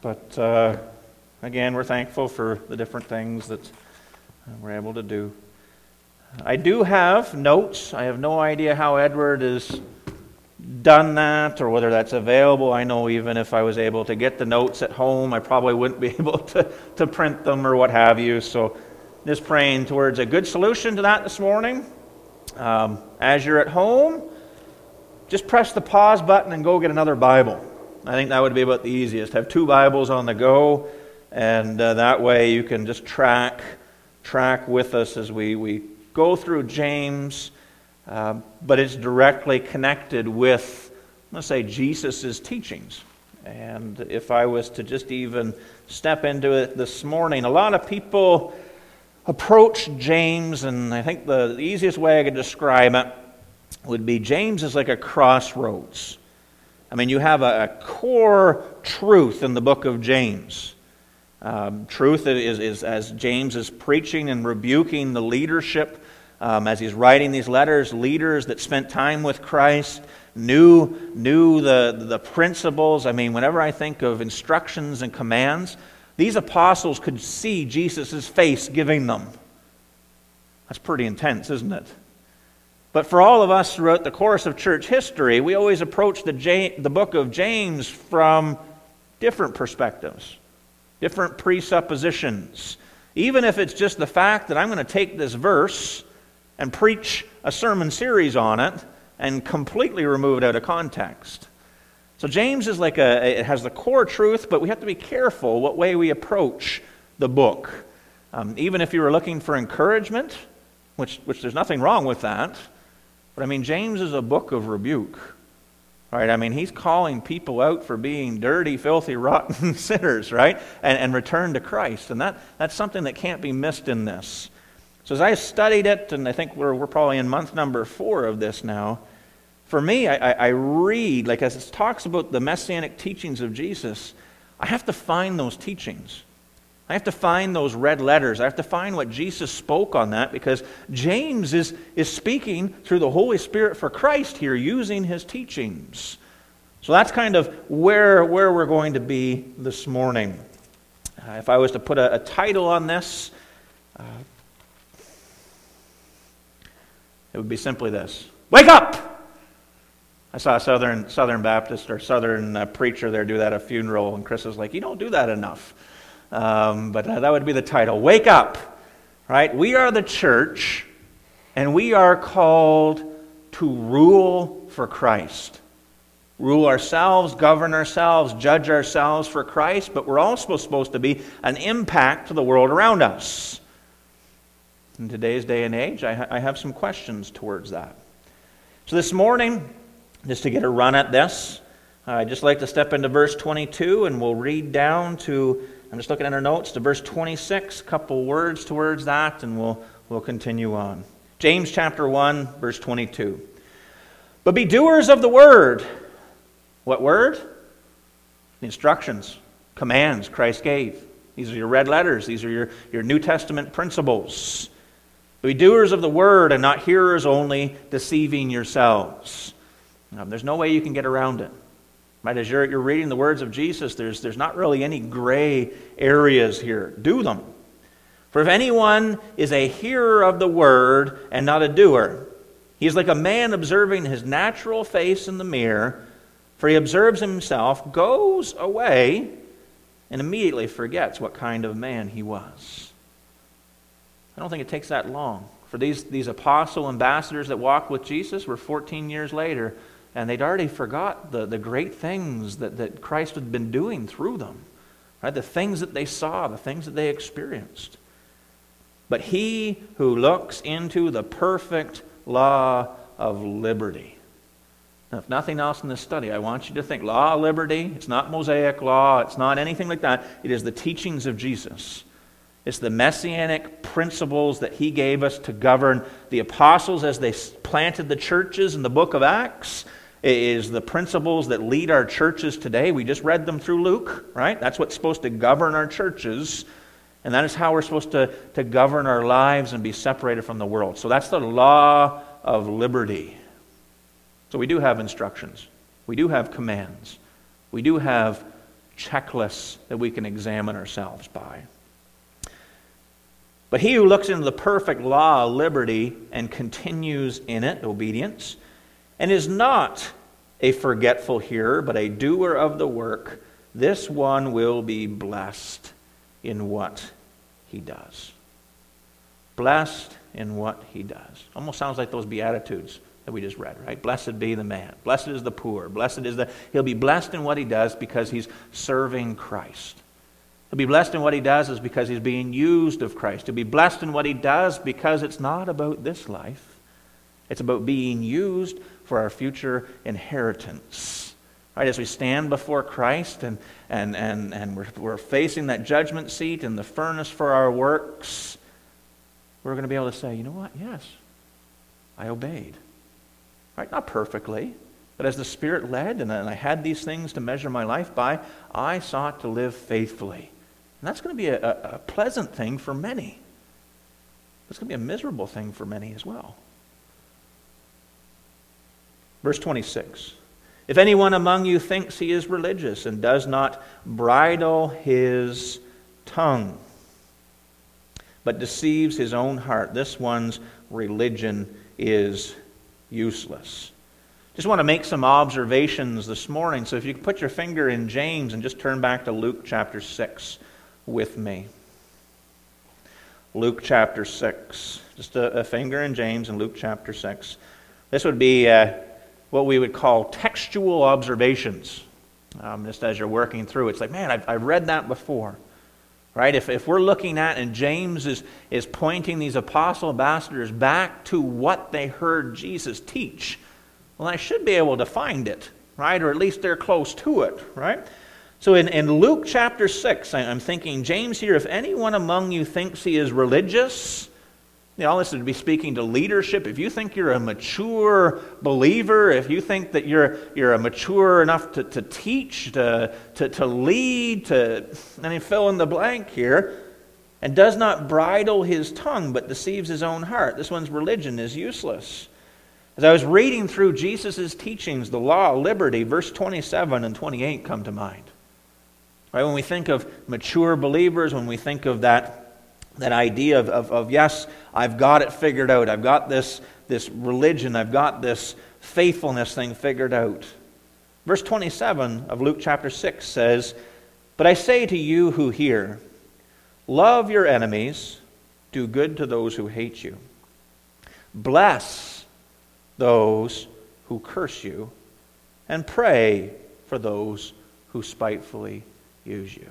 But uh, again, we're thankful for the different things that we're able to do. I do have notes. I have no idea how Edward has done that or whether that's available. I know even if I was able to get the notes at home, I probably wouldn't be able to, to print them or what have you. So just praying towards a good solution to that this morning. Um, as you're at home, just press the pause button and go get another Bible. I think that would be about the easiest. Have two Bibles on the go, and uh, that way you can just track track with us as we, we go through James, uh, but it's directly connected with, let's say, Jesus' teachings. And if I was to just even step into it this morning, a lot of people approach James, and I think the easiest way I could describe it would be James is like a crossroads. I mean, you have a, core truth in the book of James. Um, truth is, is, as James is preaching and rebuking the leadership um, as he's writing these letters, leaders that spent time with Christ, knew, knew the, the principles. I mean, whenever I think of instructions and commands, these apostles could see Jesus' face giving them. That's pretty intense, isn't it? But for all of us throughout the course of church history, we always approach the, the book of James from different perspectives, different presuppositions. Even if it's just the fact that I'm going to take this verse and preach a sermon series on it and completely remove it out of context. So James is like a, it has the core truth, but we have to be careful what way we approach the book. Um, even if you were looking for encouragement, which, which there's nothing wrong with that, but I mean, James is a book of rebuke. Right? I mean, he's calling people out for being dirty, filthy, rotten sinners, right? And, and return to Christ. And that, that's something that can't be missed in this. So as I studied it, and I think we're, we're probably in month number four of this now, for me, I, I read, like as it talks about the messianic teachings of Jesus, I have to find those teachings. I have to find those red letters. I have to find what Jesus spoke on that because James is, is speaking through the Holy Spirit for Christ here using his teachings. So that's kind of where, where we're going to be this morning. Uh, if I was to put a, a title on this, uh, it would be simply this Wake up! I saw a Southern, Southern Baptist or Southern uh, preacher there do that at a funeral, and Chris was like, You don't do that enough. Um, but uh, that would be the title. Wake up, right? We are the church, and we are called to rule for Christ. Rule ourselves, govern ourselves, judge ourselves for Christ, but we're also supposed to be an impact to the world around us. In today's day and age, I, ha- I have some questions towards that. So this morning, just to get a run at this, I'd just like to step into verse 22 and we'll read down to I'm just looking at our notes to verse 26, a couple words towards that, and we'll, we'll continue on. James chapter 1, verse 22. But be doers of the word. What word? The instructions, commands Christ gave. These are your red letters, these are your, your New Testament principles. Be doers of the word and not hearers only, deceiving yourselves. Now, there's no way you can get around it. Right? As you're, you're reading the words of Jesus, there's, there's not really any gray areas here. Do them. For if anyone is a hearer of the word and not a doer, he is like a man observing his natural face in the mirror, for he observes himself, goes away, and immediately forgets what kind of man he was. I don't think it takes that long. For these, these apostle ambassadors that walked with Jesus were 14 years later and they'd already forgot the, the great things that, that Christ had been doing through them, right? The things that they saw, the things that they experienced. But he who looks into the perfect law of liberty. Now, if nothing else in this study, I want you to think law of liberty, it's not Mosaic law, it's not anything like that. It is the teachings of Jesus. It's the messianic principles that he gave us to govern the apostles as they planted the churches in the book of Acts. It is the principles that lead our churches today. We just read them through Luke, right? That's what's supposed to govern our churches. And that is how we're supposed to, to govern our lives and be separated from the world. So that's the law of liberty. So we do have instructions, we do have commands, we do have checklists that we can examine ourselves by. But he who looks into the perfect law of liberty and continues in it, obedience, and is not a forgetful hearer, but a doer of the work, this one will be blessed in what he does. Blessed in what he does. Almost sounds like those Beatitudes that we just read, right? Blessed be the man. Blessed is the poor. Blessed is the. He'll be blessed in what he does because he's serving Christ. He'll be blessed in what he does is because he's being used of Christ. He'll be blessed in what he does because it's not about this life. It's about being used for our future inheritance. Right, as we stand before Christ and, and, and, and we're, we're facing that judgment seat and the furnace for our works, we're going to be able to say, you know what? Yes, I obeyed. Right? Not perfectly, but as the Spirit led and I had these things to measure my life by, I sought to live faithfully. And that's going to be a, a, pleasant thing for many. It's going to be a miserable thing for many as well. Verse 26 If anyone among you thinks he is religious and does not bridle his tongue, but deceives his own heart, this one's religion is useless. Just want to make some observations this morning. So if you put your finger in James and just turn back to Luke chapter 6 with me. Luke chapter 6. Just a, a finger in James and Luke chapter 6. This would be uh, what we would call textual observations. Um, just as you're working through, it's like, man, I've, I've read that before. Right? If, if we're looking at, and James is, is pointing these apostle ambassadors back to what they heard Jesus teach, well, I should be able to find it, right? Or at least they're close to it, right? So in, in Luke chapter 6, I'm thinking, James here, if anyone among you thinks he is religious, you know, this would be speaking to leadership. If you think you're a mature believer, if you think that you're, you're a mature enough to, to teach, to, to, to lead, to, I mean, fill in the blank here, and does not bridle his tongue but deceives his own heart, this one's religion is useless. As I was reading through Jesus' teachings, the law, liberty, verse 27 and 28 come to mind. Right? When we think of mature believers, when we think of that, that idea of, of, of, yes, I've got it figured out, I've got this, this religion, I've got this faithfulness thing figured out. Verse 27 of Luke chapter 6 says, But I say to you who hear, love your enemies, do good to those who hate you, bless those who curse you, and pray for those who spitefully use you.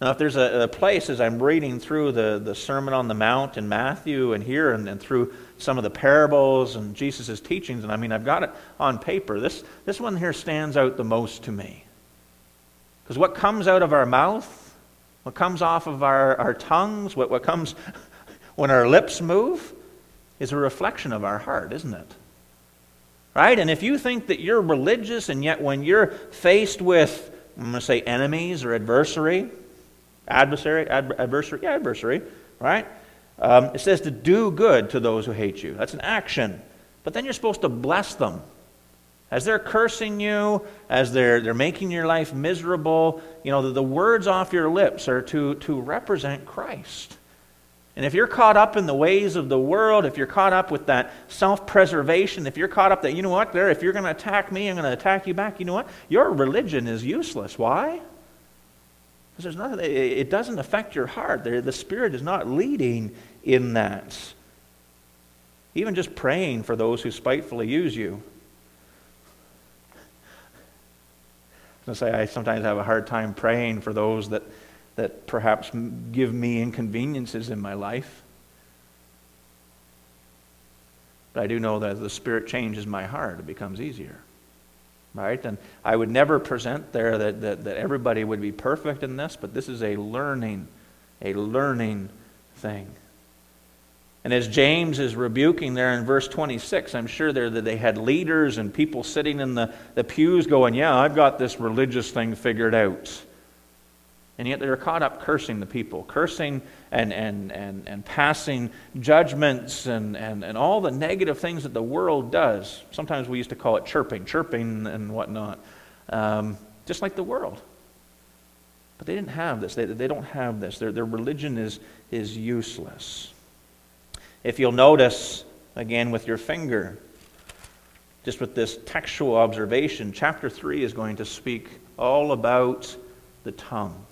Now, if there's a, a, place as I'm reading through the, the Sermon on the Mount in Matthew and here and, and through some of the parables and Jesus' teachings, and I mean, I've got it on paper, this, this one here stands out the most to me. Because what comes out of our mouth, what comes off of our, our tongues, what, what comes when our lips move, is a reflection of our heart, isn't it? Right? And if you think that you're religious and yet when you're faced with, I'm going to say enemies or adversary, adversary, ad, adversary, yeah, adversary, right? Um, it says to do good to those who hate you. That's an action. But then you're supposed to bless them. As they're cursing you, as they're, they're making your life miserable, you know, the, the words off your lips are to, to represent Christ. And if you're caught up in the ways of the world, if you're caught up with that self preservation, if you're caught up that, you know what, there, if you're going to attack me, I'm going to attack you back, you know what? Your religion is useless. Why? Because there's nothing, it doesn't affect your heart. The Spirit is not leading in that. Even just praying for those who spitefully use you. I was going to say, I sometimes have a hard time praying for those that that perhaps give me inconveniences in my life. But I do know that as the Spirit changes my heart, it becomes easier. Right? And I would never present there that, that, that everybody would be perfect in this, but this is a learning, a learning thing. And as James is rebuking there in verse 26, I'm sure there that they had leaders and people sitting in the, the pews going, Yeah, I've got this religious thing figured out. And yet they're caught up cursing the people, cursing and, and, and, and passing judgments and, and, and all the negative things that the world does. Sometimes we used to call it chirping, chirping and whatnot. Um, just like the world. But they didn't have this. They, they don't have this. Their, their religion is, is useless. If you'll notice, again with your finger, just with this textual observation, chapter 3 is going to speak all about the tongue.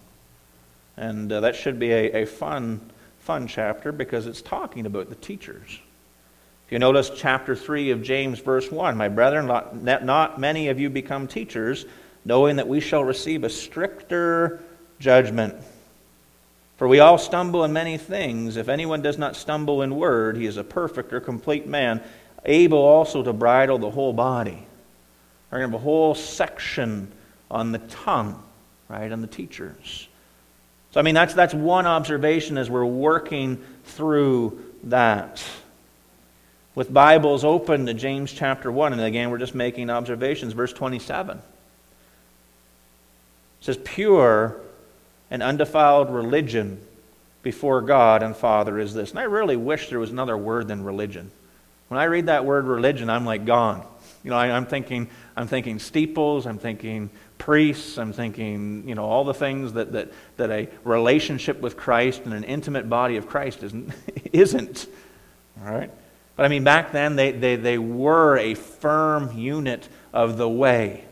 And uh, that should be a, a fun, fun chapter because it's talking about the teachers. If you notice chapter 3 of James, verse 1, My brethren, not, not many of you become teachers, knowing that we shall receive a stricter judgment. For we all stumble in many things. If anyone does not stumble in word, he is a perfect or complete man, able also to bridle the whole body. We're going to have a whole section on the tongue, right, on the teachers. So, I mean, that's, that's one observation as we're working through that. With Bibles open to James chapter 1, and again, we're just making observations, verse 27. It says, Pure and undefiled religion before God and Father is this. And I really wish there was another word than religion. When I read that word religion, I'm like gone. You know, I, am thinking, I'm thinking steeples, I'm thinking priests, I'm thinking, you know, all the things that, that, that a relationship with Christ and an intimate body of Christ isn't. isn't. All right? But I mean, back then, they, they, they were a firm unit of the way,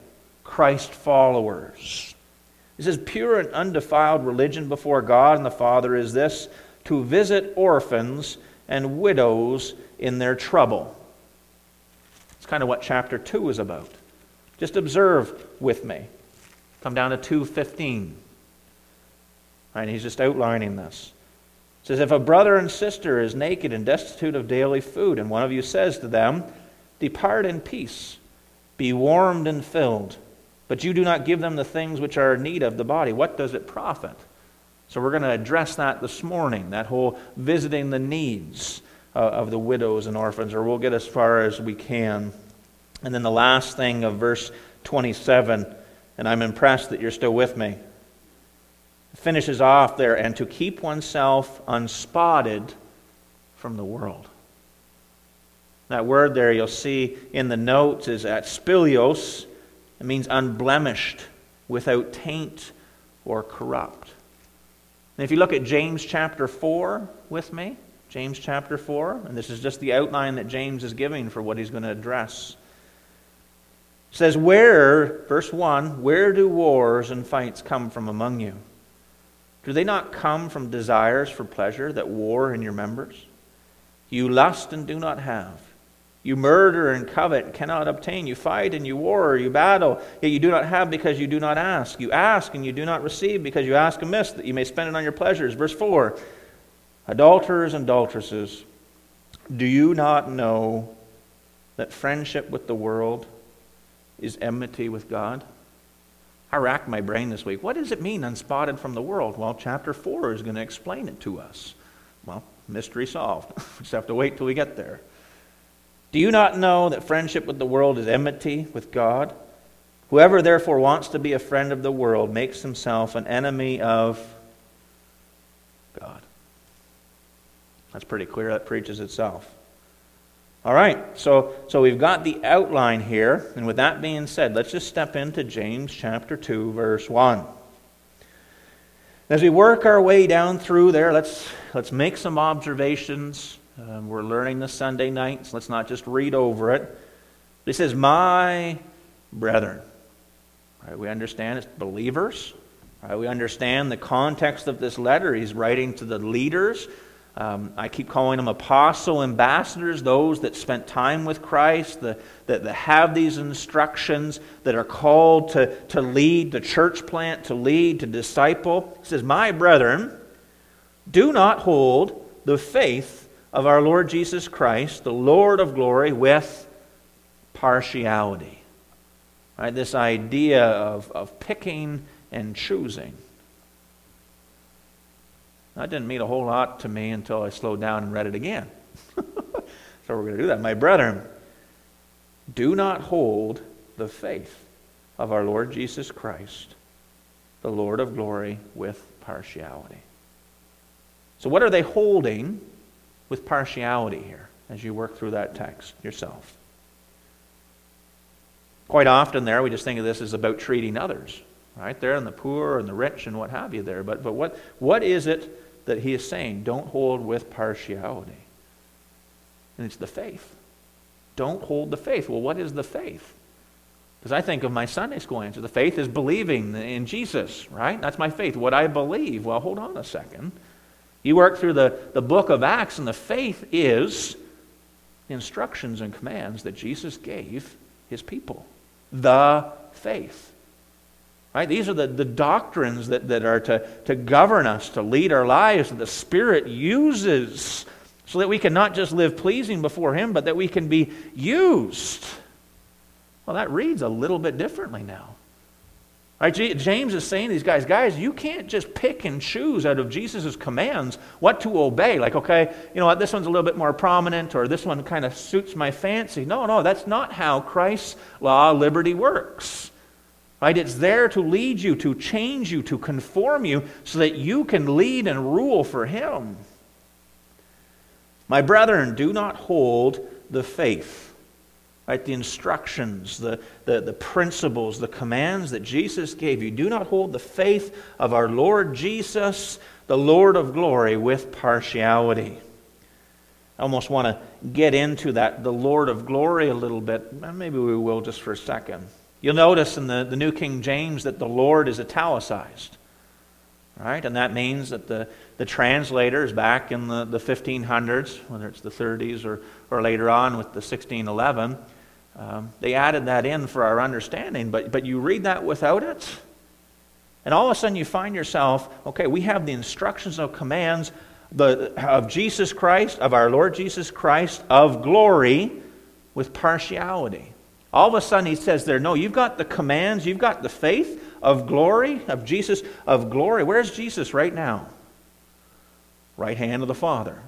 Christ followers. He says, Pure and undefiled religion before God and the Father is this to visit orphans and widows in their trouble. It's kind of what chapter 2 is about. Just observe with me. Come down to 215. Right, he's just outlining this. It says, If a brother and sister is naked and destitute of daily food, and one of you says to them, Depart in peace, be warmed and filled, but you do not give them the things which are in need of the body, what does it profit? So we're going to address that this morning, that whole visiting the needs uh, of the widows and orphans, or we'll get as far as we can. And then the last thing of verse 27, and I'm impressed that you're still with me, finishes off there, and to keep oneself unspotted from the world. That word there you'll see in the notes is aspilos. It means unblemished, without taint or corrupt. And if you look at James chapter 4 with me, James chapter 4, and this is just the outline that James is giving for what he's going to address. Says, Where, verse 1, where do wars and fights come from among you? Do they not come from desires for pleasure that war in your members? You lust and do not have. You murder and covet and cannot obtain. You fight and you war, you battle, yet you do not have because you do not ask. You ask and you do not receive because you ask amiss, that you may spend it on your pleasures. Verse 4 Adulterers and adulteresses, do you not know that friendship with the world is enmity with God? I racked my brain this week. What does it mean, unspotted from the world? Well, chapter 4 is going to explain it to us. Well, mystery solved. we just have to wait till we get there. Do you not know that friendship with the world is enmity with God? Whoever therefore wants to be a friend of the world makes himself an enemy of God. That's pretty clear. That preaches itself. All right, so, so we've got the outline here. And with that being said, let's just step into James chapter 2, verse 1. As we work our way down through there, let's, let's make some observations. Um, we're learning this Sunday night, so let's not just read over it. He says, My brethren. Right, we understand it's believers. Right, we understand the context of this letter. He's writing to the leaders um, I keep calling them apostle ambassadors, those that spent time with Christ, the, that, that have these instructions, that are called to, to lead the church plant, to lead, to disciple. He says, My brethren, do not hold the faith of our Lord Jesus Christ, the Lord of glory, with partiality. Right? This idea of, of picking and choosing. That didn't mean a whole lot to me until I slowed down and read it again. so we're going to do that. My brethren, do not hold the faith of our Lord Jesus Christ, the Lord of glory, with partiality. So, what are they holding with partiality here as you work through that text yourself? Quite often, there, we just think of this as about treating others, right there, and the poor and the rich and what have you there. But, but what, what is it that he is saying? Don't hold with partiality. And it's the faith. Don't hold the faith. Well, what is the faith? Because I think of my Sunday school answer. The faith is believing in Jesus, right? That's my faith. What I believe. Well, hold on a second. You work through the, the book of Acts, and the faith is the instructions and commands that Jesus gave his people. The faith. Right? These are the, the doctrines that, that are to, to govern us, to lead our lives, that the Spirit uses so that we can not just live pleasing before Him, but that we can be used. Well, that reads a little bit differently now. Right, James is saying to these guys, guys, you can't just pick and choose out of Jesus' commands what to obey. Like, okay, you know what, this one's a little bit more prominent, or this one kind of suits my fancy. No, no, that's not how Christ's law liberty works. Right? It's there to lead you, to change you, to conform you, so that you can lead and rule for Him. My brethren, do not hold the faith. Right, the instructions, the, the, the principles, the commands that Jesus gave you. Do not hold the faith of our Lord Jesus, the Lord of glory, with partiality. I almost want to get into that, the Lord of glory, a little bit. Maybe we will just for a second. You'll notice in the, the New King James that the Lord is italicized. Right? And that means that the, the translators back in the, the 1500s, whether it's the 30s or, or later on with the 1611, um, they added that in for our understanding. But, but you read that without it, and all of a sudden you find yourself, okay, we have the instructions of commands the, of Jesus Christ, of our Lord Jesus Christ, of glory with partiality. All of a sudden he says there, no, you've got the commands, you've got the faith, of glory, of Jesus of glory. Where's Jesus right now? Right hand of the Father.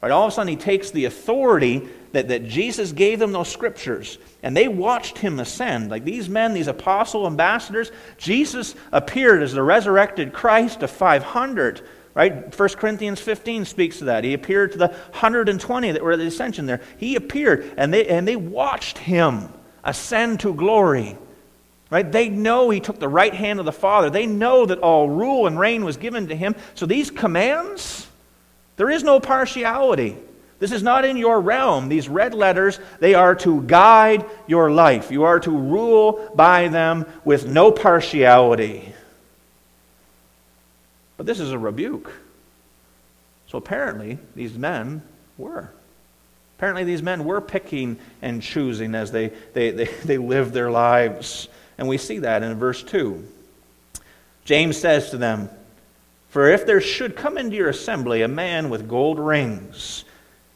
Right, all of a sudden, he takes the authority that, that Jesus gave them those scriptures, and they watched him ascend. Like these men, these apostle ambassadors, Jesus appeared as the resurrected Christ to 500. Right? 1 Corinthians 15 speaks to that. He appeared to the 120 that were at the ascension there. He appeared, and they, and they watched him ascend to glory. Right? They know he took the right hand of the Father. They know that all rule and reign was given to him. So these commands, there is no partiality. This is not in your realm. These red letters, they are to guide your life. You are to rule by them with no partiality. But this is a rebuke. So apparently, these men were. Apparently, these men were picking and choosing as they, they, they, they lived their lives. And we see that in verse 2. James says to them, For if there should come into your assembly a man with gold rings,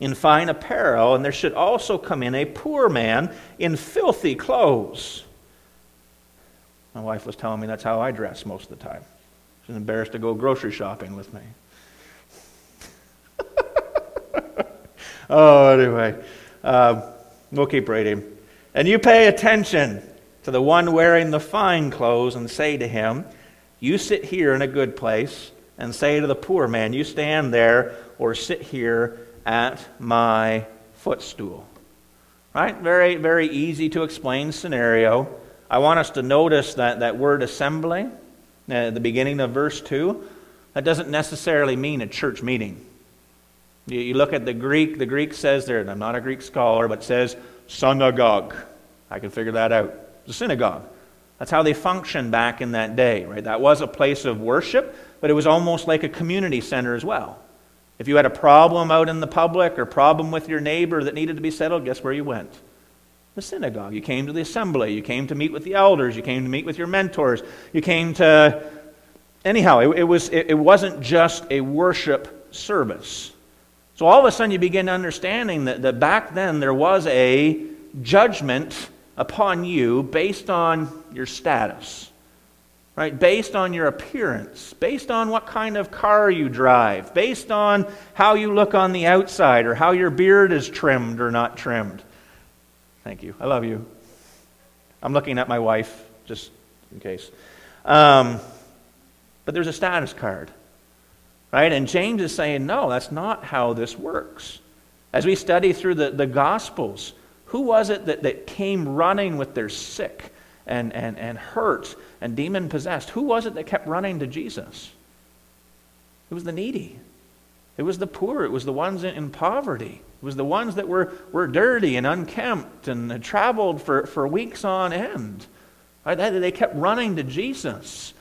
in fine apparel, and there should also come in a poor man in filthy clothes. My wife was telling me that's how I dress most of the time. She's embarrassed to go grocery shopping with me. Oh, anyway, uh, we'll keep reading. And you pay attention to the one wearing the fine clothes and say to him, You sit here in a good place, and say to the poor man, You stand there or sit here at my footstool. Right? Very, very easy to explain scenario. I want us to notice that, that word assembly uh, at the beginning of verse 2. That doesn't necessarily mean a church meeting. You, you look at the Greek, the Greek says there, and I'm not a Greek scholar, but says synagogue. I can figure that out the synagogue. That's how they functioned back in that day, right? That was a place of worship, but it was almost like a community center as well. If you had a problem out in the public or problem with your neighbor that needed to be settled, guess where you went? The synagogue. You came to the assembly. You came to meet with the elders. You came to meet with your mentors. You came to. Anyhow, it, it was, it, it wasn't just a worship service. So all of a sudden you begin understanding that, that back then there was a judgment upon you based on your status, right? Based on your appearance, based on what kind of car you drive, based on how you look on the outside or how your beard is trimmed or not trimmed. Thank you. I love you. I'm looking at my wife just in case. Um, but there's a status card, right? And James is saying, no, that's not how this works. As we study through the, the Gospels, who was it that, that came running with their sick and, and, and hurt and demon possessed, who was it that kept running to Jesus? It was the needy. It was the poor. It was the ones in poverty. It was the ones that were, were dirty and unkempt and had traveled for, for weeks on end. Right? They kept running to Jesus.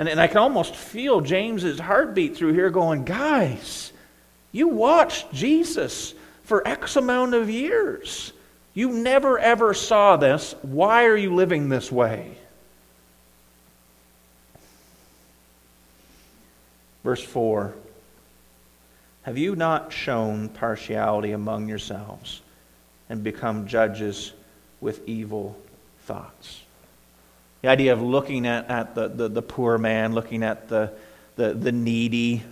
And, and I can almost feel James's heartbeat through here going, guys, you watched Jesus for X amount of years. You never ever saw this. Why are you living this way? Verse 4 Have you not shown partiality among yourselves and become judges with evil thoughts? The idea of looking at, at the, the, the poor man, looking at the, the, the needy.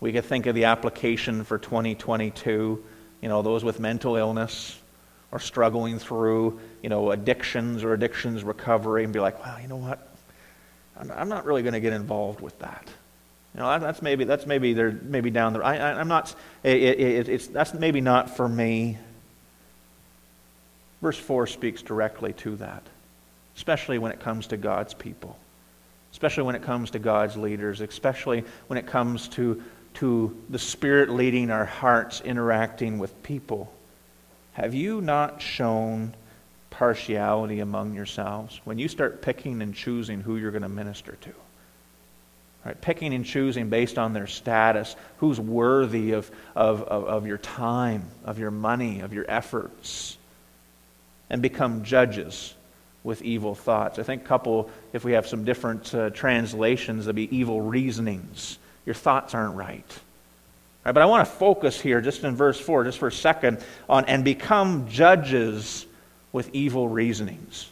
We could think of the application for 2022, you know, those with mental illness or struggling through, you know, addictions or addictions recovery and be like, well, you know what? I'm not really going to get involved with that. You know, that's maybe that's maybe they're maybe down there. I, am not. It, it, it's that's maybe not for me. Verse four speaks directly to that especially when it comes to God's people, especially when it comes to God's leaders, especially when it comes to, to the Spirit leading our hearts interacting with people. Have you not shown partiality among yourselves when you start picking and choosing who you're going to minister to? Right, picking and choosing based on their status, who's worthy of, of, of, of your time, of your money, of your efforts, and become judges with evil thoughts. I think couple, if we have some different uh, translations, there'll be evil reasonings. Your thoughts aren't right. right. But I want to focus here, just in verse 4, just for a second, on and become judges with evil reasonings.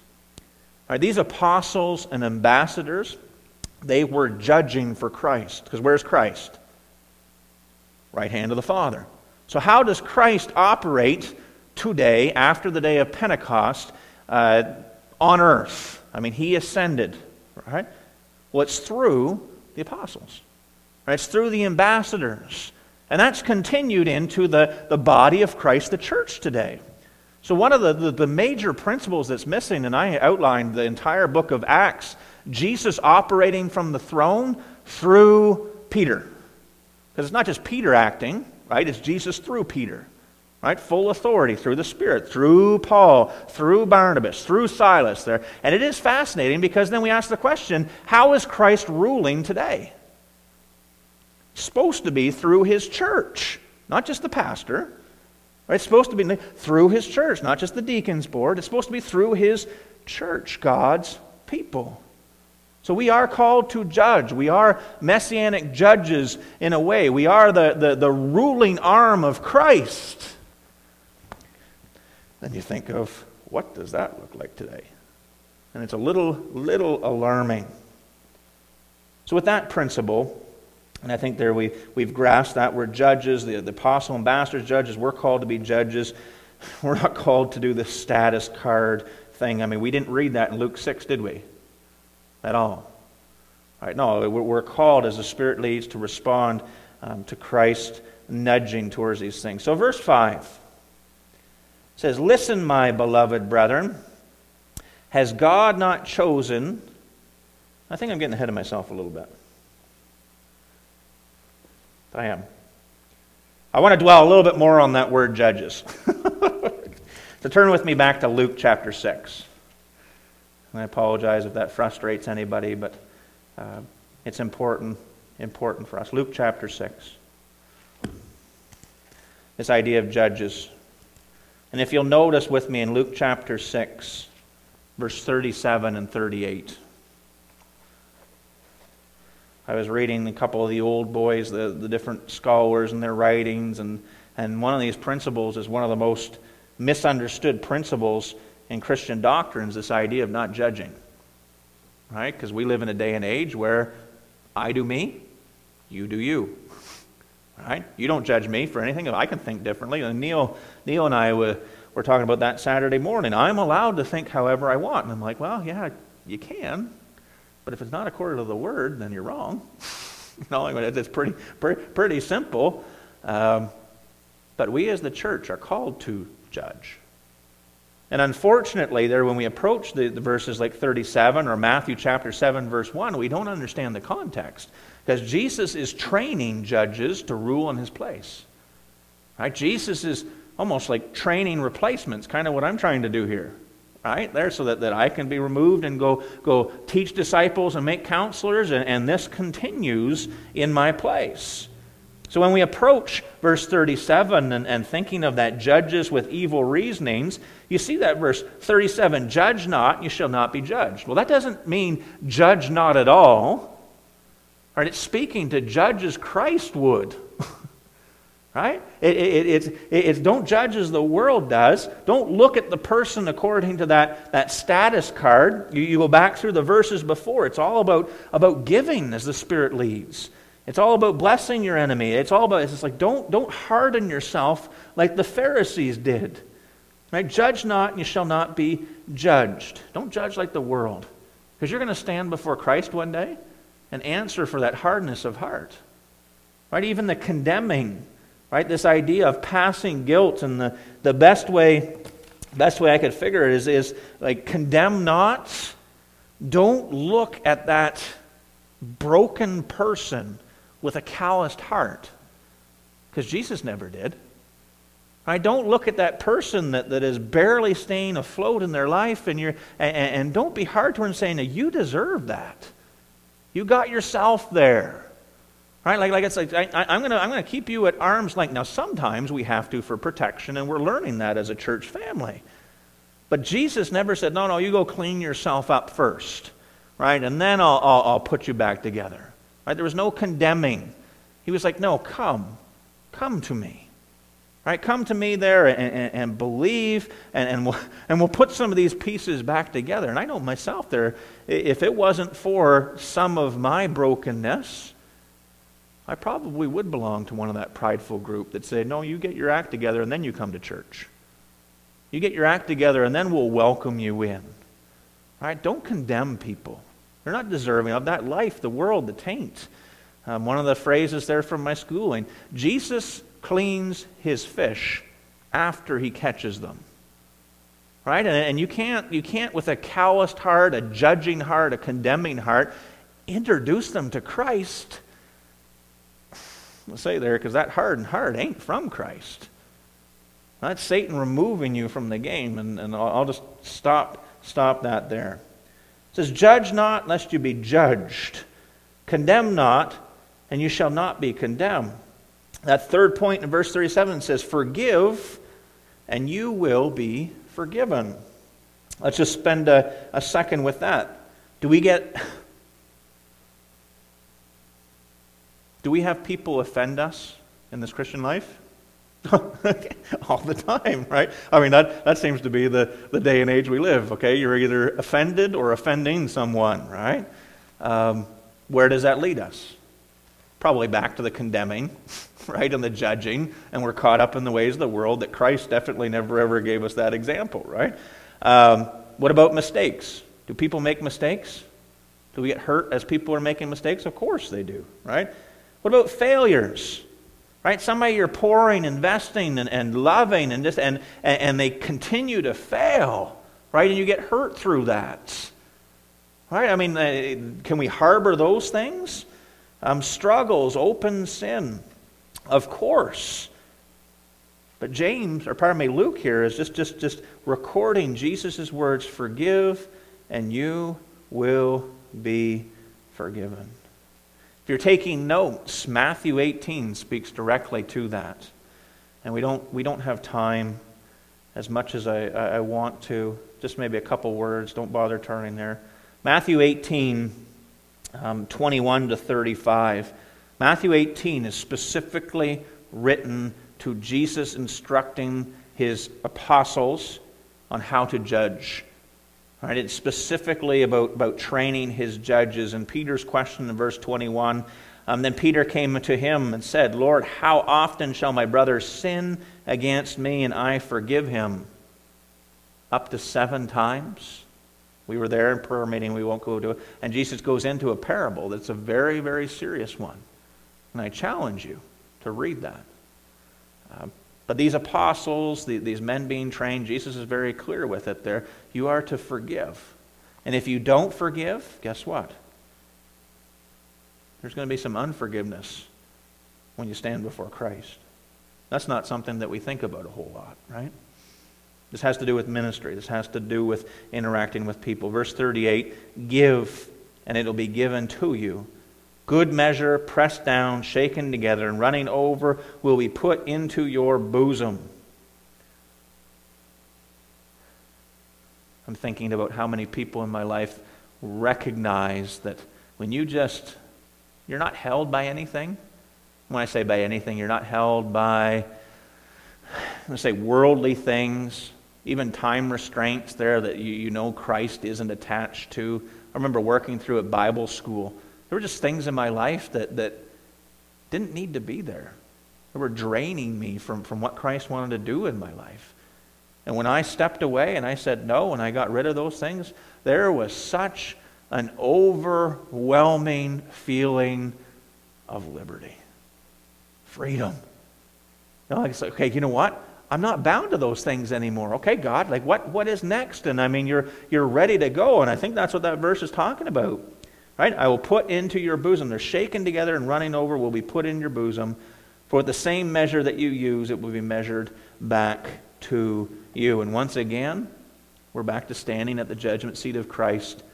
These apostles and ambassadors, they were judging for Christ. Because where's Christ? Right hand of the Father. So, how does Christ operate today, after the day of Pentecost, uh, on earth. I mean, he ascended, right? Well, it's through the apostles, right? It's through the ambassadors. And that's continued into the, the body of Christ, the church today. So, one of the, the, the major principles that's missing, and I outlined the entire book of Acts, Jesus operating from the throne through Peter. Because it's not just Peter acting, right? It's Jesus through Peter right? Full authority through the Spirit, through Paul, through Barnabas, through Silas there. And it is fascinating because then we ask the question how is Christ ruling today? supposed to be through his church, not just the pastor. Right? It's supposed to be through his church, not just the deacons board. It's supposed to be through his church, God's people. So we are called to judge. We are messianic judges in a way. We are the, the, the ruling arm of Christ. Then you think of what does that look like today? And it's a little, little alarming. So, with that principle, and I think there we, we've grasped that we're judges, the, the apostle ambassadors, judges, we're called to be judges. We're not called to do the status card thing. I mean, we didn't read that in Luke 6, did we? At all. all right, no, we're called as the Spirit leads to respond um, to Christ nudging towards these things. So, verse 5 says, Listen, my beloved brethren, has God not chosen? I think I'm getting ahead of myself a little bit. I am. I want to dwell a little bit more on that word judges. so turn with me back to Luke chapter 6. And I apologize if that frustrates anybody, but uh, it's important, important for us. Luke chapter 6. This idea of judges. And if you'll notice with me in Luke chapter 6, verse 37 and 38. I was reading a couple of the old boys, the, the different scholars and their writings, and, and one of these principles is one of the most misunderstood principles in Christian doctrines this idea of not judging. Right? Because we live in a day and age where I do me, you do you. Right? You don't judge me for anything. I can think differently. And Neil, Neil and I were, were talking about that Saturday morning. I'm allowed to think however I want. And I'm like, well, yeah, you can. But if it's not according to the word, then you're wrong. it's pretty, pretty, pretty simple. Um, but we as the church are called to judge. And unfortunately, there, when we approach the, the verses like 37 or Matthew chapter 7, verse 1, we don't understand the context. Because Jesus is training judges to rule in his place. Right? Jesus is almost like training replacements, kind of what I'm trying to do here. Right? There, so that, that I can be removed and go, go teach disciples and make counselors, and, and this continues in my place. So when we approach verse 37 and, and, thinking of that judges with evil reasonings, you see that verse 37 judge not, you shall not be judged. Well, that doesn't mean judge not at all. Right? It's speaking to judge as Christ would. right? It, it, it, it, it's don't judge as the world does. Don't look at the person according to that, that status card. You, you go back through the verses before. It's all about, about giving as the Spirit leads. It's all about blessing your enemy. It's all about, it's like, don't, don't harden yourself like the Pharisees did. Right? Judge not, and you shall not be judged. Don't judge like the world. Because you're going to stand before Christ one day and answer for that hardness of heart. Right? Even the condemning, right? This idea of passing guilt and the, the best way best way I could figure it is, is like condemn not. Don't look at that broken person with a calloused heart. Because Jesus never did. I don't look at that person that, that is barely staying afloat in their life and, you're, and, and don't be hard to her and saying, you deserve that. You got yourself there. Right? Like, like it's like, I, I'm going to I'm going to keep you at arm's length. Now, sometimes we have to for protection, and we're learning that as a church family. But Jesus never said, no, no, you go clean yourself up first. Right? And then I'll, I'll, I'll put you back together. Right? There was no condemning. He was like, no, come. Come to me. Right? Come to me there and, and, and believe, and, and, we'll, and we'll put some of these pieces back together. And I know myself there, if it wasn't for some of my brokenness, I probably would belong to one of that prideful group that say, no, you get your act together and then you come to church. You get your act together and then we'll welcome you in. Right? Don't condemn people. They're not deserving of that life, the world, the taint. Um, one of the phrases there from my schooling Jesus cleans his fish after he catches them. Right? And, and you, can't, you can't, with a calloused heart, a judging heart, a condemning heart, introduce them to Christ. I'll say there, because that hardened heart ain't from Christ. That's Satan removing you from the game, and, and I'll, I'll just stop, stop that there. It says, Judge not, lest you be judged. Condemn not, and you shall not be condemned. That third point in verse 37 says, Forgive, and you will be forgiven. Let's just spend a, a second with that. Do we get. Do we have people offend us in this Christian life? all the time, right? I mean, that, that seems to be the, the day and age we live, okay? You're either offended or offending someone, right? Um, where does that lead us? Probably back to the condemning, right, and the judging, and we're caught up in the ways of the world that Christ definitely never ever gave us that example, right? Um, what about mistakes? Do people make mistakes? Do we get hurt as people are making mistakes? Of course they do, right? What about failures? Right? Somebody you're pouring, investing, and, and loving, and, just, and, and they continue to fail. Right? And you get hurt through that. Right? I mean, uh, can we harbor those things? Um, struggles, open sin. Of course. But James, or pardon me, Luke here is just, just, just recording Jesus' words forgive, and you will be forgiven. If you're taking notes, Matthew 18 speaks directly to that. And we don't, we don't have time as much as I, I want to. Just maybe a couple words. Don't bother turning there. Matthew 18, um, 21 to 35. Matthew 18 is specifically written to Jesus instructing his apostles on how to judge. Right? It's specifically about, about training his judges. And Peter's question in verse 21 um, Then Peter came to him and said, Lord, how often shall my brother sin against me and I forgive him? Up to seven times? We were there in prayer meeting, we won't go to it. And Jesus goes into a parable that's a very, very serious one. And I challenge you to read that. Uh, But these apostles, these men being trained, Jesus is very clear with it there. You are to forgive. And if you don't forgive, guess what? There's going to be some unforgiveness when you stand before Christ. That's not something that we think about a whole lot, right? This has to do with ministry. This has to do with interacting with people. Verse 38 Give, and it'll be given to you. Good measure, pressed down, shaken together, and running over will be put into your bosom. I'm thinking about how many people in my life recognize that when you just, you're not held by anything. When I say by anything, you're not held by, let's say, worldly things, even time restraints there that you, you know Christ isn't attached to. I remember working through at Bible school there were just things in my life that, that didn't need to be there. They were draining me from, from what Christ wanted to do in my life. And when I stepped away and I said no and I got rid of those things, there was such an overwhelming feeling of liberty, freedom. You know, like, okay, you know what? I'm not bound to those things anymore. Okay, God, like what, what is next? And I mean, you're, you're ready to go. And I think that's what that verse is talking about. Right? I will put into your bosom. They're shaken together and running over will be put in your bosom. For the same measure that you use, it will be measured back to you. And once again, we're back to standing at the judgment seat of Christ.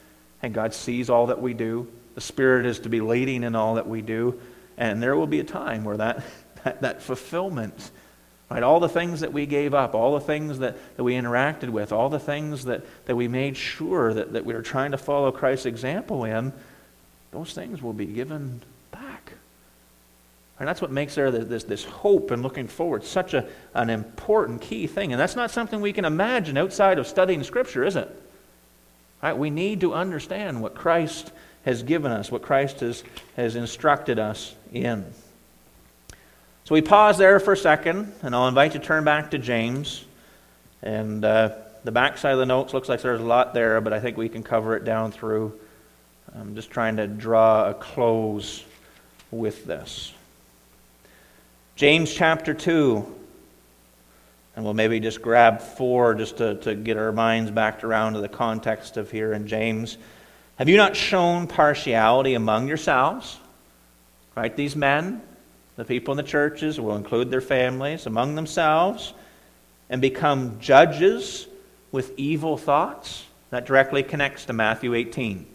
And God sees all that we do. The Spirit is to be leading in all that we do. And there will be a time where that, that, that fulfillment, right, all the things that we gave up, all the things that, that we interacted with, all the things that, that we made sure that, that we were trying to follow Christ's example in, those things will be given back. And that's what makes there this, this hope and looking forward such a, an important key thing. And that's not something we can imagine outside of studying Scripture, is it? Right? We need to understand what Christ has given us, what Christ has, has instructed us in. So we pause there for a second, and I'll invite you to turn back to James. And uh, the back side of the notes looks like there's a lot there, but I think we can cover it down through I'm just trying to draw a close with this. James chapter 2. And we'll maybe just grab four just to, to get our minds back around to the context of here in James. Have you not shown partiality among yourselves? Right? These men, the people in the churches, will include their families among themselves and become judges with evil thoughts. That directly connects to Matthew 18.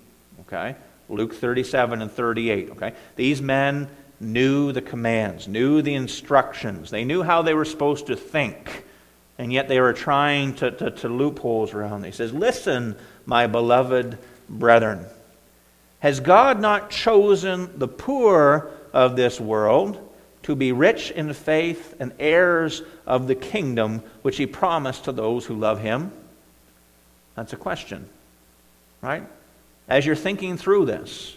Okay? Luke 37 and 38. Okay? These men knew the commands, knew the instructions. They knew how they were supposed to think. And yet they were trying to, to, to loopholes around. He says, Listen, my beloved brethren. Has God not chosen the poor of this world to be rich in faith and heirs of the kingdom which he promised to those who love him? That's a question, right? As you're thinking through this.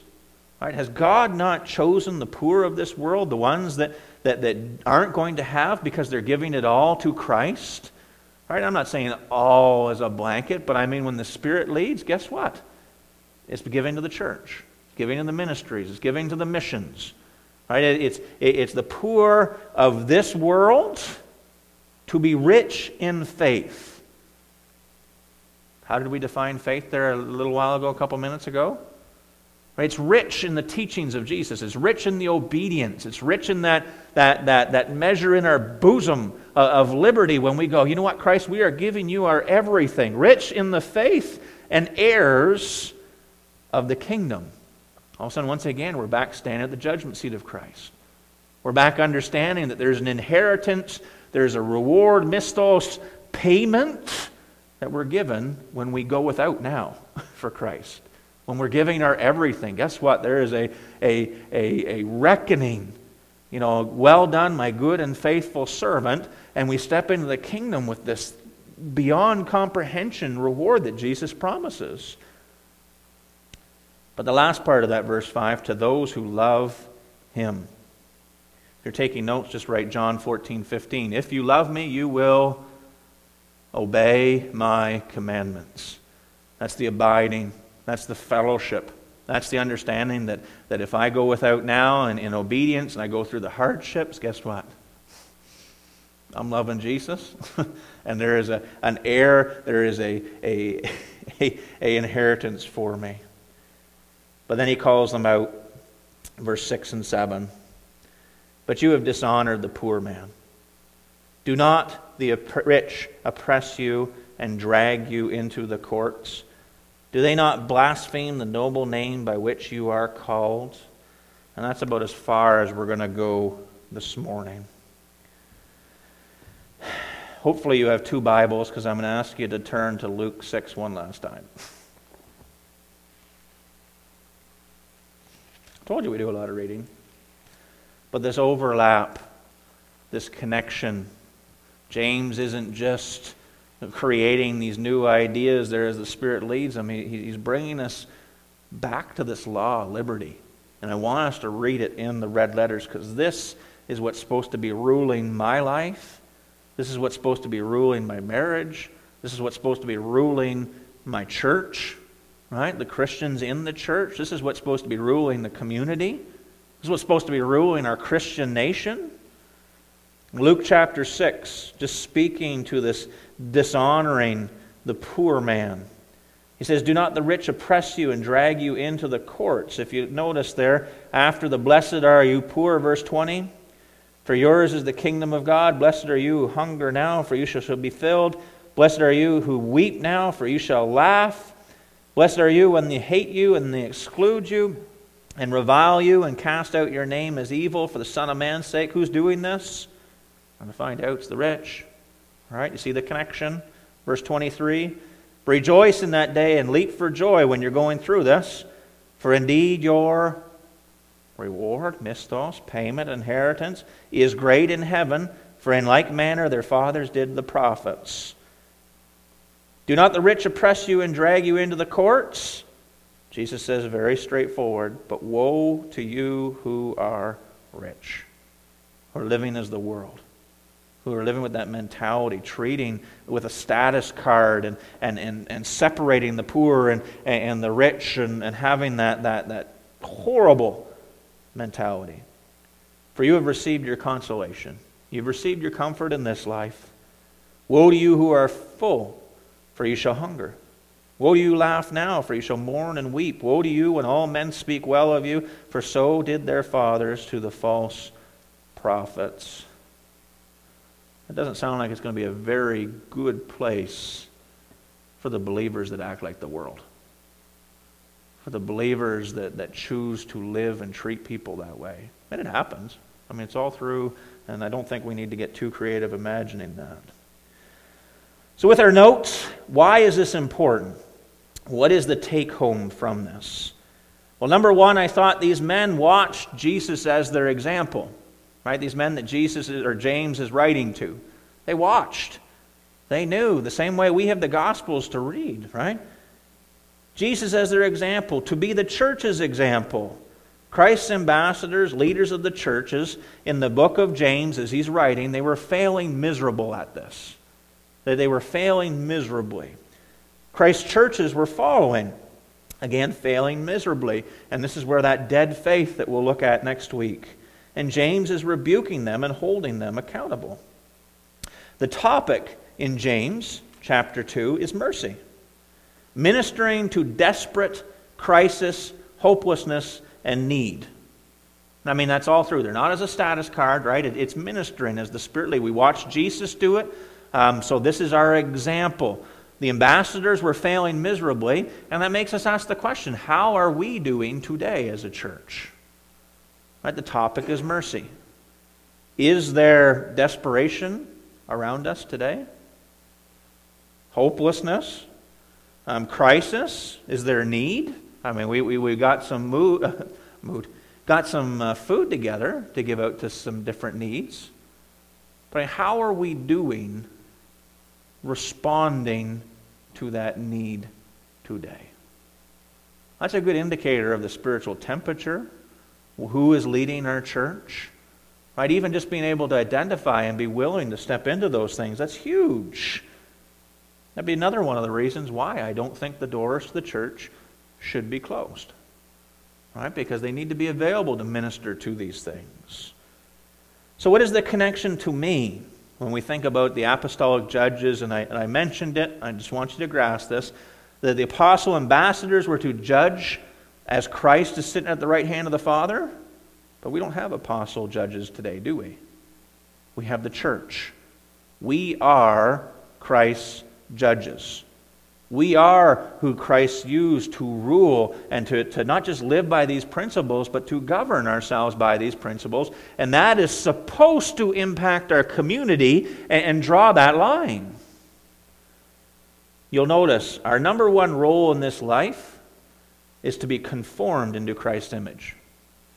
Right? Has God not chosen the poor of this world, the ones that, that, that aren't going to have because they're giving it all to Christ? Right? I'm not saying all as a blanket, but I mean when the Spirit leads, guess what? It's giving to the church, it's giving to the ministries, it's giving to the missions. Right? It's, it's the poor of this world to be rich in faith. How did we define faith there a little while ago, a couple minutes ago? It's rich in the teachings of Jesus. It's rich in the obedience. It's rich in that, that, that, that measure in our bosom of liberty when we go, you know what, Christ, we are giving you our everything. Rich in the faith and heirs of the kingdom. All of a sudden, once again, we're back standing at the judgment seat of Christ. We're back understanding that there's an inheritance, there's a reward, misthos, payment that we're given when we go without now for Christ. When we're giving our everything, guess what? There is a, a, a, a reckoning. You know, well done, my good and faithful servant. And we step into the kingdom with this beyond comprehension reward that Jesus promises. But the last part of that verse 5 to those who love him. If you're taking notes, just write John 14, 15. If you love me, you will Obey my commandments. That's the abiding, that's the fellowship. That's the understanding that, that if I go without now and in obedience and I go through the hardships, guess what? I'm loving Jesus, and there is a, an heir, there is a, a, a, a inheritance for me. But then he calls them out, verse 6 and 7. But you have dishonored the poor man. Do not the rich oppress you and drag you into the courts? Do they not blaspheme the noble name by which you are called? And that's about as far as we're going to go this morning. Hopefully, you have two Bibles because I'm going to ask you to turn to Luke 6 one last time. I told you we do a lot of reading. But this overlap, this connection, James isn't just creating these new ideas there as the Spirit leads him. He, he's bringing us back to this law of liberty. And I want us to read it in the red letters because this is what's supposed to be ruling my life. This is what's supposed to be ruling my marriage. This is what's supposed to be ruling my church, right? The Christians in the church. This is what's supposed to be ruling the community. This is what's supposed to be ruling our Christian nation. Luke chapter 6, just speaking to this dishonoring the poor man. He says, Do not the rich oppress you and drag you into the courts. If you notice there, after the blessed are you poor, verse 20, for yours is the kingdom of God. Blessed are you who hunger now, for you shall be filled. Blessed are you who weep now, for you shall laugh. Blessed are you when they hate you and they exclude you and revile you and cast out your name as evil for the Son of Man's sake. Who's doing this? I'm to find out it's the rich. Right, you see the connection? Verse 23 Rejoice in that day and leap for joy when you're going through this, for indeed your reward, misthos, payment, inheritance, is great in heaven, for in like manner their fathers did the prophets. Do not the rich oppress you and drag you into the courts? Jesus says very straightforward, but woe to you who are rich, or living as the world who are living with that mentality, treating with a status card and, and, and, and separating the poor and, and the rich and, and having that, that, that horrible mentality. For you have received your consolation. You've received your comfort in this life. Woe to you who are full, for you shall hunger. Woe to you laugh now, for you shall mourn and weep. Woe to you when all men speak well of you, for so did their fathers to the false prophets. It doesn't sound like it's going to be a very good place for the believers that act like the world. For the believers that, that choose to live and treat people that way. And it happens. I mean, it's all through, and I don't think we need to get too creative imagining that. So, with our notes, why is this important? What is the take home from this? Well, number one, I thought these men watched Jesus as their example. Right? These men that Jesus or James is writing to. They watched. They knew the same way we have the Gospels to read, right? Jesus as their example, to be the church's example. Christ's ambassadors, leaders of the churches, in the book of James, as he's writing, they were failing miserable at this. They were failing miserably. Christ's churches were following, again, failing miserably. And this is where that dead faith that we'll look at next week and James is rebuking them and holding them accountable. The topic in James chapter 2 is mercy, ministering to desperate crisis, hopelessness, and need. I mean, that's all through there. Not as a status card, right? It's ministering as the Spirit lead. We watch Jesus do it, um, so this is our example. The ambassadors were failing miserably, and that makes us ask the question how are we doing today as a church? Right? The topic is mercy. Is there desperation around us today? Hopelessness? Um, crisis? Is there need? I mean, we, we, we got some mood, mood got some uh, food together to give out to some different needs. But how are we doing responding to that need today? That's a good indicator of the spiritual temperature who is leading our church. Right? Even just being able to identify and be willing to step into those things, that's huge. That'd be another one of the reasons why I don't think the doors to the church should be closed. Right? Because they need to be available to minister to these things. So, what is the connection to me? when we think about the apostolic judges, and I, and I mentioned it, I just want you to grasp this, that the apostle ambassadors were to judge as Christ is sitting at the right hand of the Father. But we don't have apostle judges today, do we? We have the church. We are Christ's judges. We are who Christ used to rule and to, to not just live by these principles, but to govern ourselves by these principles. And that is supposed to impact our community and, and draw that line. You'll notice our number one role in this life is to be conformed into Christ's image.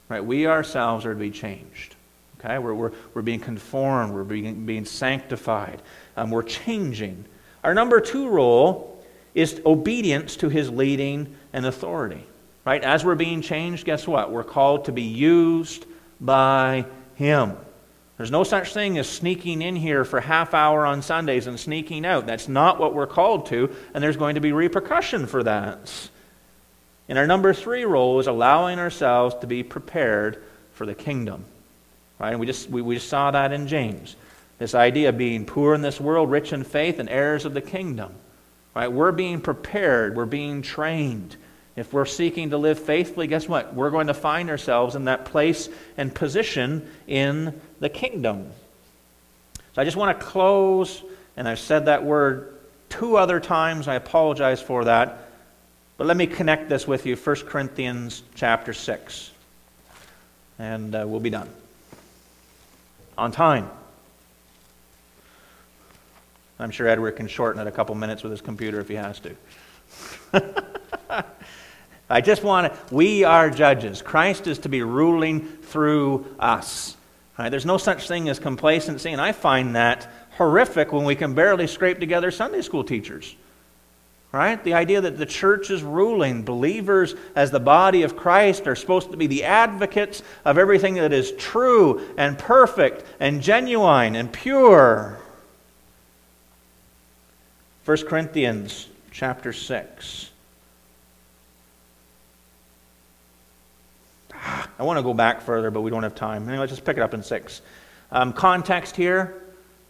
Right? We ourselves are to be changed. Okay? We're, we're, we're being conformed, we're being, being sanctified, um, we're changing. Our number two role is obedience to his leading and authority. Right? As we're being changed, guess what? We're called to be used by him. There's no such thing as sneaking in here for half hour on Sundays and sneaking out. That's not what we're called to, and there's going to be repercussion for that. And our number three role is allowing ourselves to be prepared for the kingdom. Right? And we just we, we just saw that in James. This idea of being poor in this world, rich in faith, and heirs of the kingdom. Right? We're being prepared, we're being trained. If we're seeking to live faithfully, guess what? We're going to find ourselves in that place and position in the kingdom. So I just want to close, and I've said that word two other times. I apologize for that. But let me connect this with you 1 Corinthians chapter 6. And uh, we'll be done. On time. I'm sure Edward can shorten it a couple minutes with his computer if he has to. I just want to, we are judges. Christ is to be ruling through us. Right? There's no such thing as complacency, and I find that horrific when we can barely scrape together Sunday school teachers. Right? The idea that the church is ruling, believers as the body of Christ are supposed to be the advocates of everything that is true and perfect and genuine and pure. 1 Corinthians chapter 6. I want to go back further, but we don't have time. Anyway, let's just pick it up in 6. Um, context here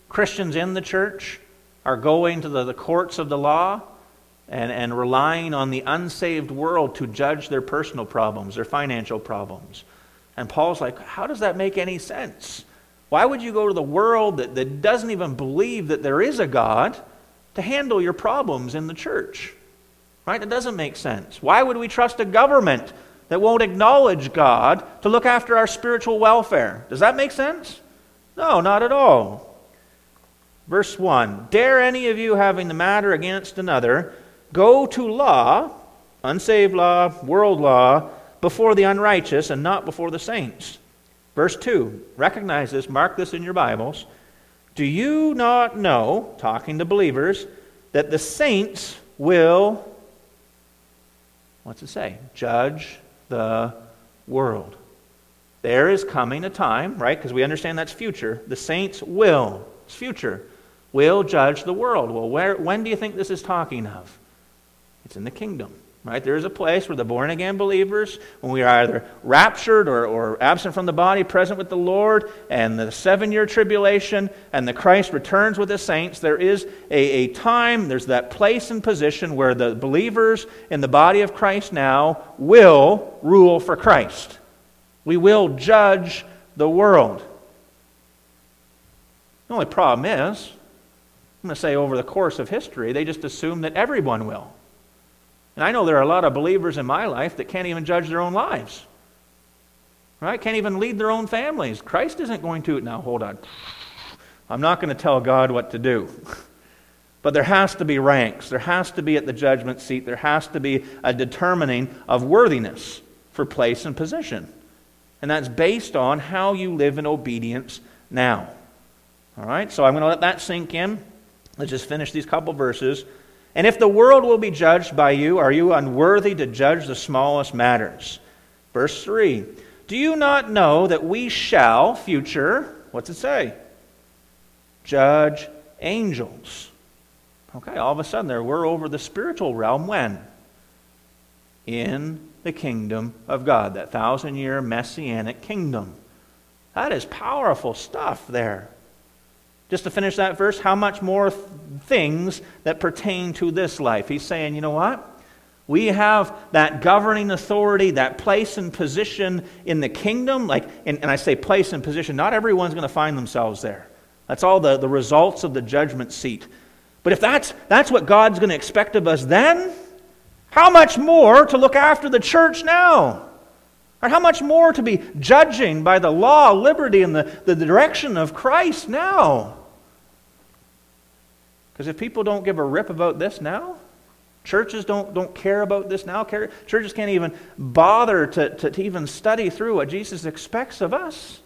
Christians in the church are going to the, the courts of the law and, and relying on the unsaved world to judge their personal problems, their financial problems. And Paul's like, how does that make any sense? Why would you go to the world that, that doesn't even believe that there is a God? to handle your problems in the church. Right? It doesn't make sense. Why would we trust a government that won't acknowledge God to look after our spiritual welfare? Does that make sense? No, not at all. Verse 1 Dare any of you having the matter against another go to law, unsaved law, world law, before the unrighteous and not before the saints? Verse 2 Recognize this, mark this in your Bibles. Do you not know, talking to believers, that the saints will, what's it say? Judge the world. There is coming a time, right? Because we understand that's future. The saints will, it's future, will judge the world. Well, where, when do you think this is talking of? It's in the kingdom. Right? There is a place where the born again believers, when we are either raptured or, or absent from the body, present with the Lord, and the seven year tribulation, and the Christ returns with the saints, there is a, a time, there's that place and position where the believers in the body of Christ now will rule for Christ. We will judge the world. The only problem is, I'm going to say over the course of history, they just assume that everyone will. And I know there are a lot of believers in my life that can't even judge their own lives. Right? Can't even lead their own families. Christ isn't going to. Now, hold on. I'm not going to tell God what to do. But there has to be ranks. There has to be at the judgment seat, there has to be a determining of worthiness for place and position. And that's based on how you live in obedience now. All right? So I'm going to let that sink in. Let's just finish these couple verses. And if the world will be judged by you, are you unworthy to judge the smallest matters? Verse 3 Do you not know that we shall, future, what's it say? Judge angels. Okay, all of a sudden there we're over the spiritual realm when? In the kingdom of God, that thousand year messianic kingdom. That is powerful stuff there. Just to finish that verse, how much more th- things that pertain to this life? He's saying, you know what? We have that governing authority, that place and position in the kingdom. Like, and, and I say place and position, not everyone's going to find themselves there. That's all the, the results of the judgment seat. But if that's, that's what God's going to expect of us then, how much more to look after the church now? Or how much more to be judging by the law, liberty, and the, the direction of Christ now? Because if people don't give a rip about this now, churches don't, don't care about this now, churches can't even bother to, to, to even study through what Jesus expects of us.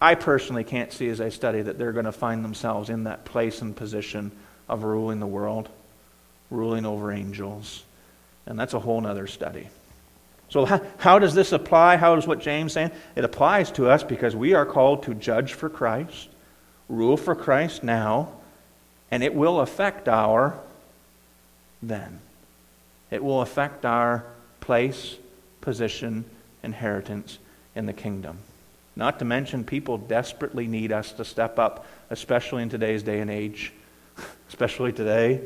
I personally can't see as I study that they're going to find themselves in that place and position of ruling the world, ruling over angels. And that's a whole other study. So, how, how, does this apply? How does what James saying? It applies to us because we are called to judge for Christ, rule for Christ now, and it will affect our then. It will affect our place, position, inheritance in the kingdom. Not to mention, people desperately need us to step up, especially in today's day and age, especially today,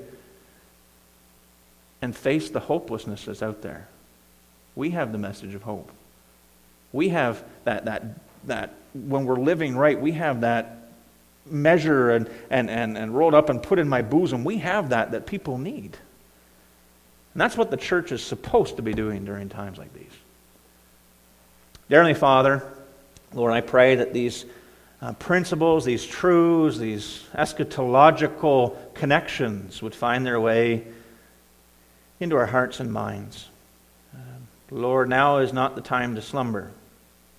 and face the hopelessness that's out there. We have the message of hope. We have that, that, that when we're living right, we have that measure and, and, and, and rolled up and put in my bosom. We have that that people need. And that's what the church is supposed to be doing during times like these. Dear Father, Lord, I pray that these uh, principles, these truths, these eschatological connections would find their way into our hearts and minds. Uh, Lord, now is not the time to slumber.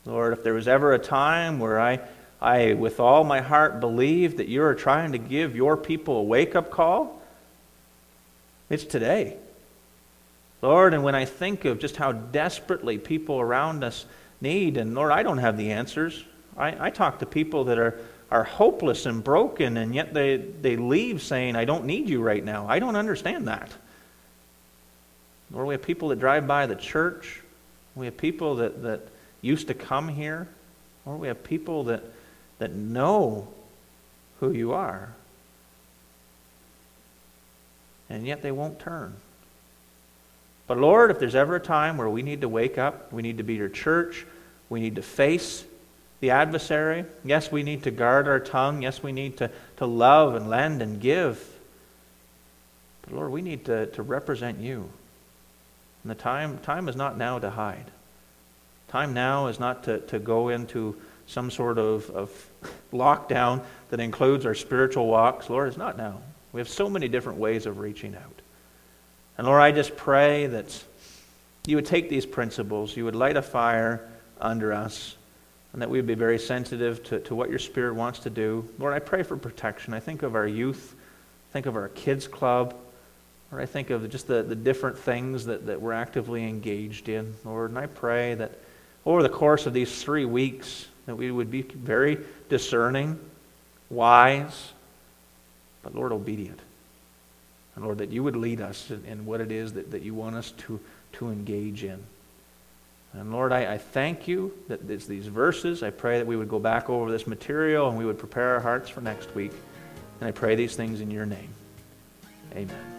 Lord, if there was ever a time where I, I, with all my heart, believe that you are trying to give your people a wake up call, it's today. Lord, and when I think of just how desperately people around us need. And Lord, I don't have the answers. I, I talk to people that are, are hopeless and broken, and yet they, they leave saying, I don't need you right now. I don't understand that. Lord, we have people that drive by the church. We have people that, that used to come here. Lord, we have people that, that know who you are. And yet they won't turn. But Lord, if there's ever a time where we need to wake up, we need to be your church, we need to face the adversary. Yes, we need to guard our tongue. Yes, we need to, to love and lend and give. But Lord, we need to, to represent you. And the time, time is not now to hide. Time now is not to, to go into some sort of, of lockdown that includes our spiritual walks. Lord, it's not now. We have so many different ways of reaching out. And Lord, I just pray that you would take these principles, you would light a fire under us, and that we would be very sensitive to, to what your Spirit wants to do. Lord, I pray for protection. I think of our youth, I think of our kids' club. Lord, I think of just the, the different things that, that we're actively engaged in, Lord. And I pray that over the course of these three weeks, that we would be very discerning, wise, but Lord, obedient. And Lord, that you would lead us in, in what it is that, that you want us to, to engage in. And Lord, I, I thank you that it's these verses. I pray that we would go back over this material and we would prepare our hearts for next week. And I pray these things in your name. Amen.